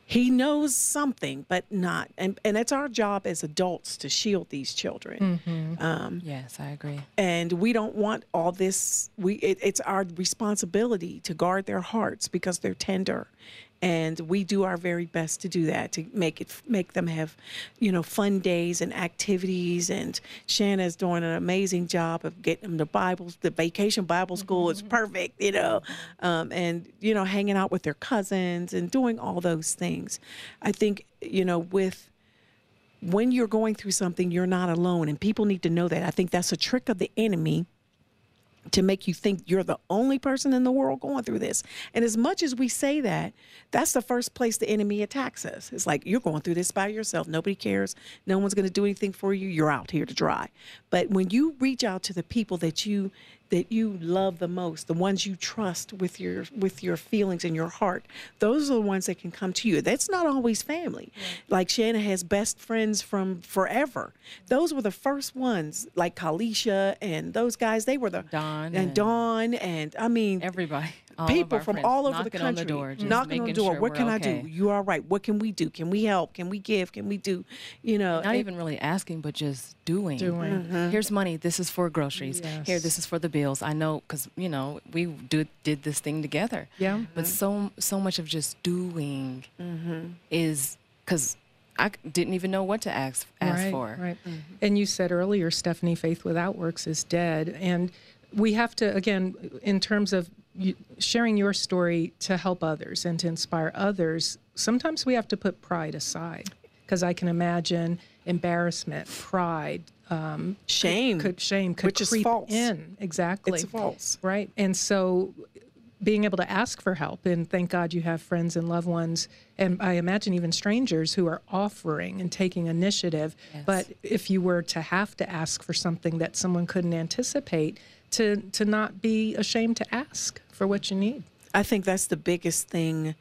he knows something but not and and it's our job as adults to shield these children Mm-hmm. um Yes, I agree. and we don't want all this we it, it's our responsibility to guard their hearts because they're tender and we do our very best to do that to make it make them have you know fun days and activities and shanna's doing an amazing job of getting them the bibles the vacation bible school is perfect you know um, and you know hanging out with their cousins and doing all those things i think you know with when you're going through something, you're not alone. And people need to know that. I think that's a trick of the enemy to make you think you're the only person in the world going through this. And as much as we say that, that's the first place the enemy attacks us. It's like you're going through this by yourself. Nobody cares. No one's going to do anything for you. You're out here to dry. But when you reach out to the people that you that you love the most, the ones you trust with your with your feelings and your heart, those are the ones that can come to you. That's not always family. Like Shanna has best friends from forever. Those were the first ones, like Kalisha and those guys. They were the Don and and- Dawn and I mean Everybody, all people from friends all over the knocking country on the door, knocking on the door. sure what we're can I do? You are right. What can we do? Can we help? Can we give? Can we do? You know, Not it- even really asking, but just doing. Doing. Mm-hmm. Here's money. This is for groceries. Here, this is for the bills. I know because you know we do, did this thing together. Yeah. But so so much of just doing is because I didn't even know what to ask ask right, for. Right. And you said earlier, Stephanie, faith without works is dead. And we have to, again, in terms of you, sharing your story to help others and to inspire others, sometimes we have to put pride aside because I can imagine embarrassment, pride, um, shame. could shame could Which is false. in exactly It's false. right and so being able to ask for help and thank god you have friends and loved ones and i imagine even strangers who are offering and taking initiative Yes. but if you were to have to ask for something that someone couldn't anticipate to to not be ashamed to ask for what you need I think that's the biggest thing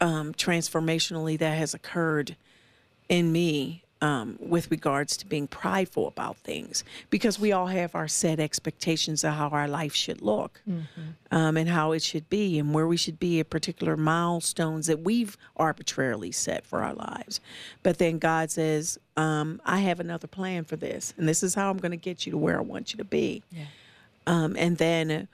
um, transformationally that has occurred in me um, with regards to being prideful about things because we all have our set expectations of how our life should look um, and how it should be and where we should be at particular milestones that we've arbitrarily set for our lives. But then God says, um, I have another plan for this, and this is how I'm going to get you to where I want you to be. Um, and then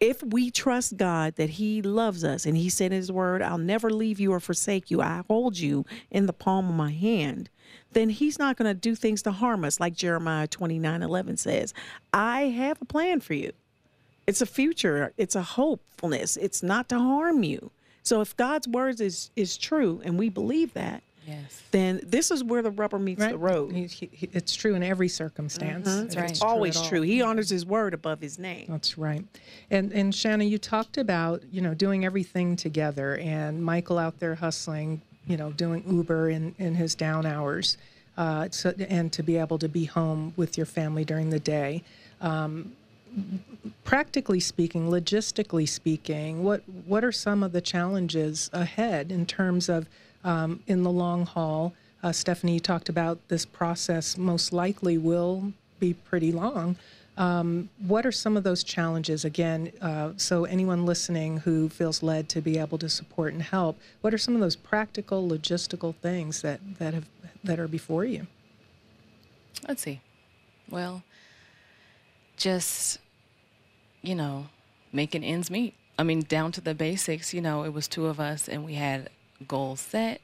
if we trust God that He loves us and He said His word, I'll never leave you or forsake you, I hold you in the palm of my hand, then He's not going to do things to harm us, like Jeremiah 29 11 says. I have a plan for you. It's a future, it's a hopefulness, it's not to harm you. So if God's words is, is true and we believe that, Yes. then this is where the rubber meets the road. He- he- he- it's true in every circumstance That's right. It's Always at all. true. He honors His word above His name. That's right. And and Shanna, you talked about, you know, doing everything together and Michael out there hustling, you know, doing Uber in, in his down hours. Uh, so, and to be able to be home with your family during the day. Um, practically speaking, logistically speaking, what what are some of the challenges ahead in terms of um, in the long haul? Uh, Stephanie, talked about this process most likely will be pretty long. Um, what are some of those challenges again? Uh, so anyone listening who feels led to be able to support and help, what are some of those practical logistical things that that have that are before you? Let's see. Well, just, you know, making ends meet. I mean, down to the basics, you know, it was two of us and we had goals set.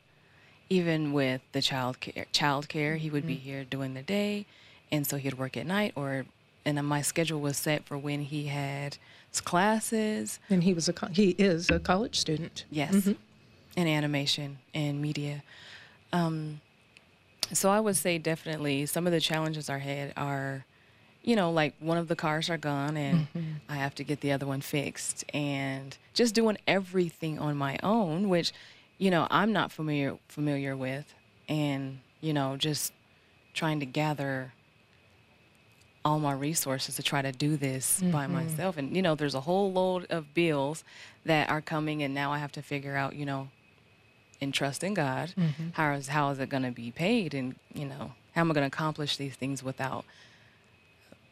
Even with the child care, child care, he would be mm-hmm. here during the day, and so he'd work at night. Or, and my schedule was set for when he had his classes. And he was a he is a college student. Yes, mm-hmm. in animation and media. Um, so I would say definitely some of the challenges our had are, you know, like one of the cars are gone and mm-hmm. I have to get the other one fixed, and just doing everything on my own, which, you know, I'm not familiar familiar with, and you know, just trying to gather all my resources to try to do this by mm-hmm. myself. And you know, there's a whole load of bills that are coming, and now I have to figure out, you know, and trust in God. Mm-hmm. How is how is it going to be paid, and you know, how am I going to accomplish these things without,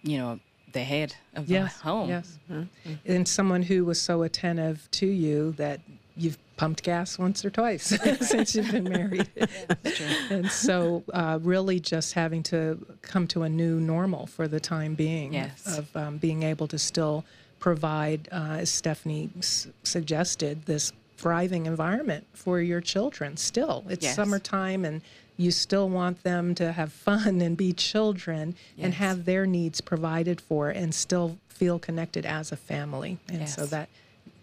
you know, the head of Yes. the home. Yes. Mm-hmm. And someone who was so attentive to you that you've pumped gas once or twice (laughs) since you've been married. (laughs) and so, uh, really, just having to come to a new normal for the time being Yes. of um, being able to still provide, uh, as Stephanie s- suggested, this thriving environment for your children. Still, it's Yes. summertime and you still want them to have fun and be children and have their needs provided for and still feel connected as a family. And so that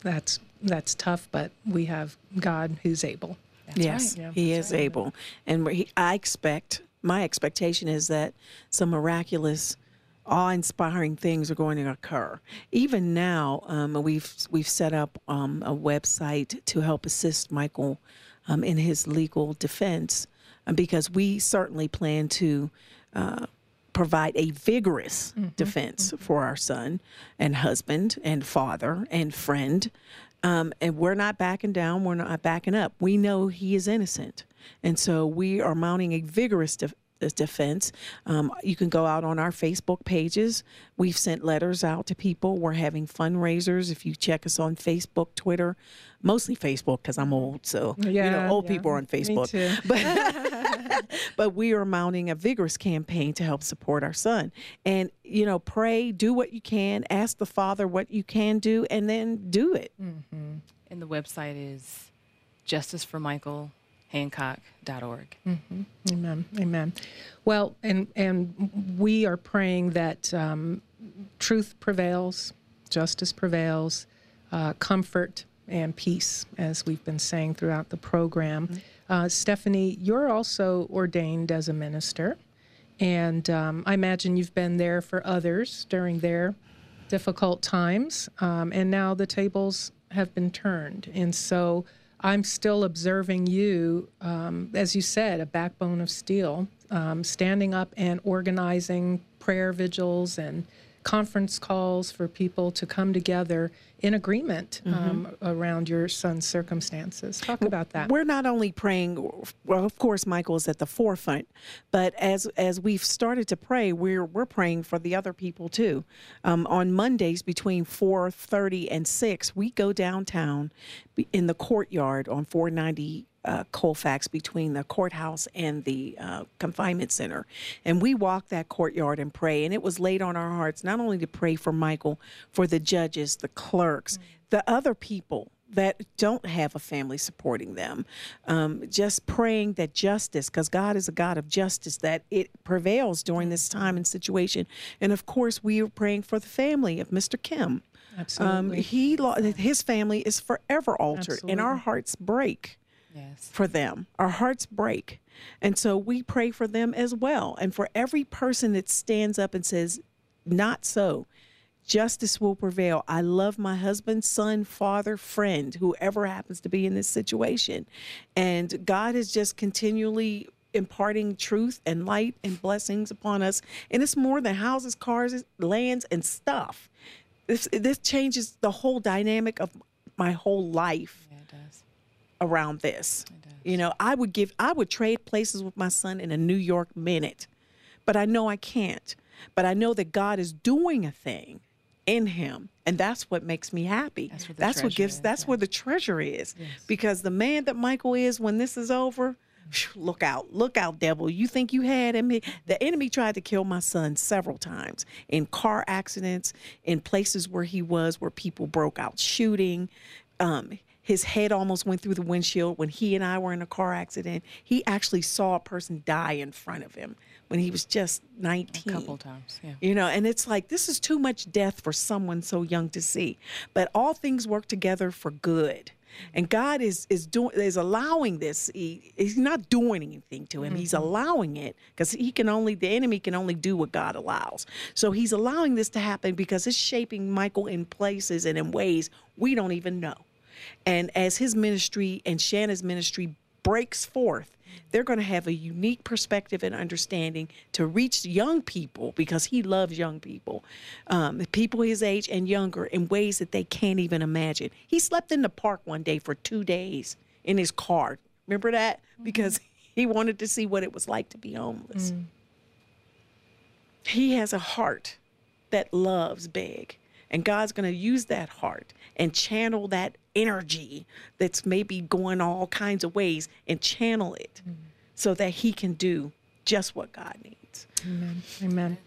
that's that's tough, but we have God who's able. That's yes, right. he is able, and he, I expect my expectation is that some miraculous, awe-inspiring things are going to occur. Even now, um, we've we've set up um, a website to help assist Michael um, in his legal defense, uh, because we certainly plan to. Uh, provide a vigorous defense for our son and husband and father and friend. Um, and we're not backing down. We're not backing up. We know he is innocent. And so we are mounting a vigorous uh, defense. Um, you can go out on our Facebook pages. We've sent letters out to people. We're having fundraisers. If you check us on Facebook, Twitter, mostly Facebook because I'm old. So, you know, old yeah. people are on Me Facebook. too. (laughs) But (laughs) but we are mounting a vigorous campaign to help support our son. And you know, pray, do what you can, ask the Father what you can do, and then do it. And the website is justiceformichaelhancock.org. Amen. Amen. Well, and and we are praying that um, truth prevails, justice prevails, uh, comfort and peace, as we've been saying throughout the program. Uh, Stephanie, you're also ordained as a minister, and um, I imagine you've been there for others during their difficult times, um, and now the tables have been turned, and so. I'm still observing you, um, as you said, a backbone of steel, um, standing up and organizing prayer vigils and conference calls for people to come together in agreement um, around your son's circumstances. Talk about that. We're not only praying. Well, of course, Michael is at the forefront, but as as we've started to pray, we're we're praying for the other people too. Um, on Mondays between four thirty and six, we go downtown in the courtyard on four ninety. Uh, Colfax between the courthouse and the uh, confinement center. And we walk that courtyard and pray. And it was laid on our hearts not only to pray for Michael, for the judges, the clerks, the other people that don't have a family supporting them. Um, just praying that justice, because God is a God of justice, that it prevails during this time and situation. And of course, we are praying for the family of Mr. Kim. Um, Absolutely. he his family is forever altered, and our hearts break Yes. for them. Our hearts break. And so we pray for them as well. And for every person that stands up and says, not so, justice will prevail. I love my husband, son, father, friend, whoever happens to be in this situation. And God is just continually imparting truth and light and blessings upon us. And it's more than houses, cars, lands, and stuff. This, this changes the whole dynamic of my whole life Yeah, around this. You know, I would give, I would trade places with my son in a New York minute, but I know I can't. But I know that God is doing a thing in him, and that's what makes me happy. That's where the what gives. is, That's where the treasure is, because the man that Michael is, when this is over. Look out, look out, devil. You think you had him? The enemy tried to kill my son several times in car accidents, in places where he was, where people broke out shooting. Um, his head almost went through the windshield when he and I were in a car accident. He actually saw a person die in front of him when he was just 19. A couple times. Yeah. You know, and it's like this is too much death for someone so young to see. But all things work together for good. And God is is doing is allowing this. He, he's not doing anything to him. He's mm-hmm. allowing it because he can only the enemy can only do what God allows. So he's allowing this to happen because it's shaping Michael in places and in ways we don't even know. And as his ministry and Shanna's ministry breaks forth, they're going to have a unique perspective and understanding to reach young people because he loves young people, um, people his age and younger, in ways that they can't even imagine. He slept in the park one day for two days in his car. Remember that? Because (laughs) he wanted to see what it was like to be homeless. He has a heart that loves big. And God's going to use that heart and channel that energy that's maybe going all kinds of ways and channel it so that He can do just what God needs. Amen. Amen.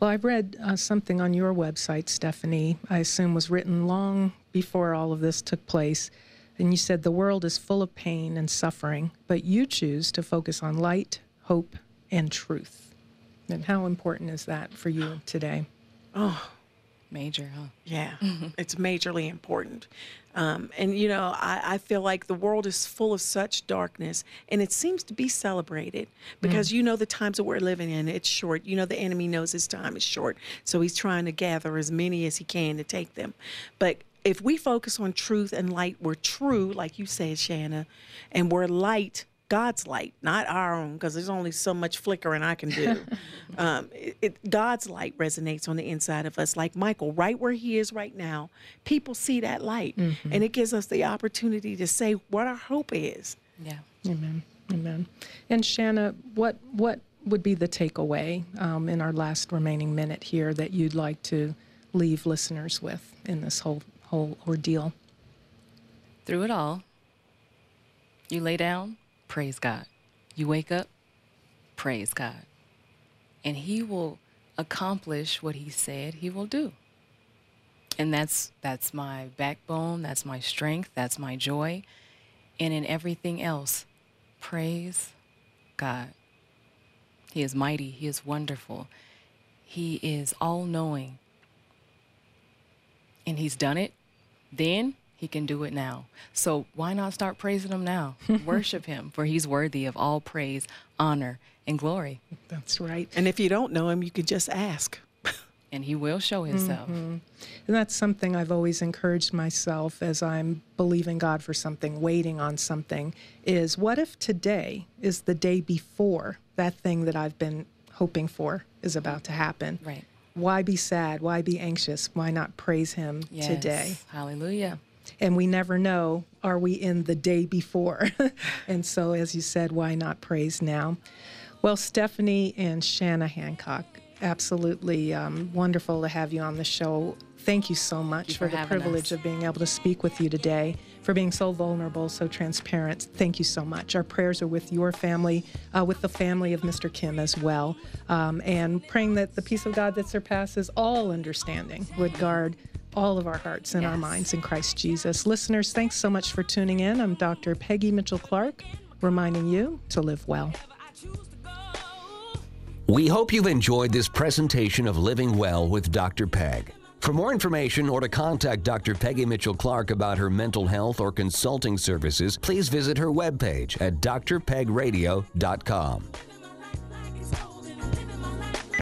Well, I read uh, something on your website, Stephanie, I assume was written long before all of this took place. And you said the world is full of pain and suffering, but you choose to focus on light, hope, and truth. And how important is that for you today? Major, huh? Yeah, (laughs) it's majorly important. Um, and, you know, I, I feel like the world is full of such darkness, and it seems to be celebrated because, you know, the times that we're living in, it's short. You know, the enemy knows his time is short, so he's trying to gather as many as he can to take them. But if we focus on truth and light, we're true, like you said, Shanna, and we're light, God's light, not our own, because there's only so much flickering I can do. (laughs) um, it, it, God's light resonates on the inside of us, like Michael, right where he is right now. People see that light, and it gives us the opportunity to say what our hope is. Yeah. Amen. Amen. And Shanna, what what would be the takeaway um, in our last remaining minute here that you'd like to leave listeners with in this whole whole ordeal? Through it all, you lay down, praise God. You wake up, praise God. And He will accomplish what He said He will do. And that's that's my backbone, that's my strength, that's my joy. And in everything else, praise God. He is mighty, He is wonderful, He is all knowing. And He's done it then, He can do it now. So why not start praising Him now? (laughs) Worship Him, for He's worthy of all praise, honor, and glory. That's right. And if you don't know him, you can just ask. (laughs) And He will show Himself. Mm-hmm. And that's something I've always encouraged myself as I'm believing God for something, waiting on something, is what if today is the day before that thing that I've been hoping for is about to happen? Right. Why be sad? Why be anxious? Why not praise Him Yes. today? Hallelujah. And we never know, are we in the day before? (laughs) and so, as you said, why not praise now? Well, Stephanie and Shanna Hancock, absolutely um, wonderful to have you on the show. Thank you so much you for, for the privilege us. of being able to speak with you today, for being so vulnerable, so transparent. Thank you so much. Our prayers are with your family, uh, with the family of Mr. Kim as well, um, and praying that the peace of God that surpasses all understanding would guard all of our hearts and our minds in Christ Jesus. Listeners, thanks so much for tuning in. I'm Dr. Peggy Mitchell Clark, reminding you to live well. I choose to go. We hope you've enjoyed this presentation of Living Well with Dr. Peg. For more information or to contact Dr. Peggy Mitchell Clark about her mental health or consulting services, please visit her webpage at drpegradio.com.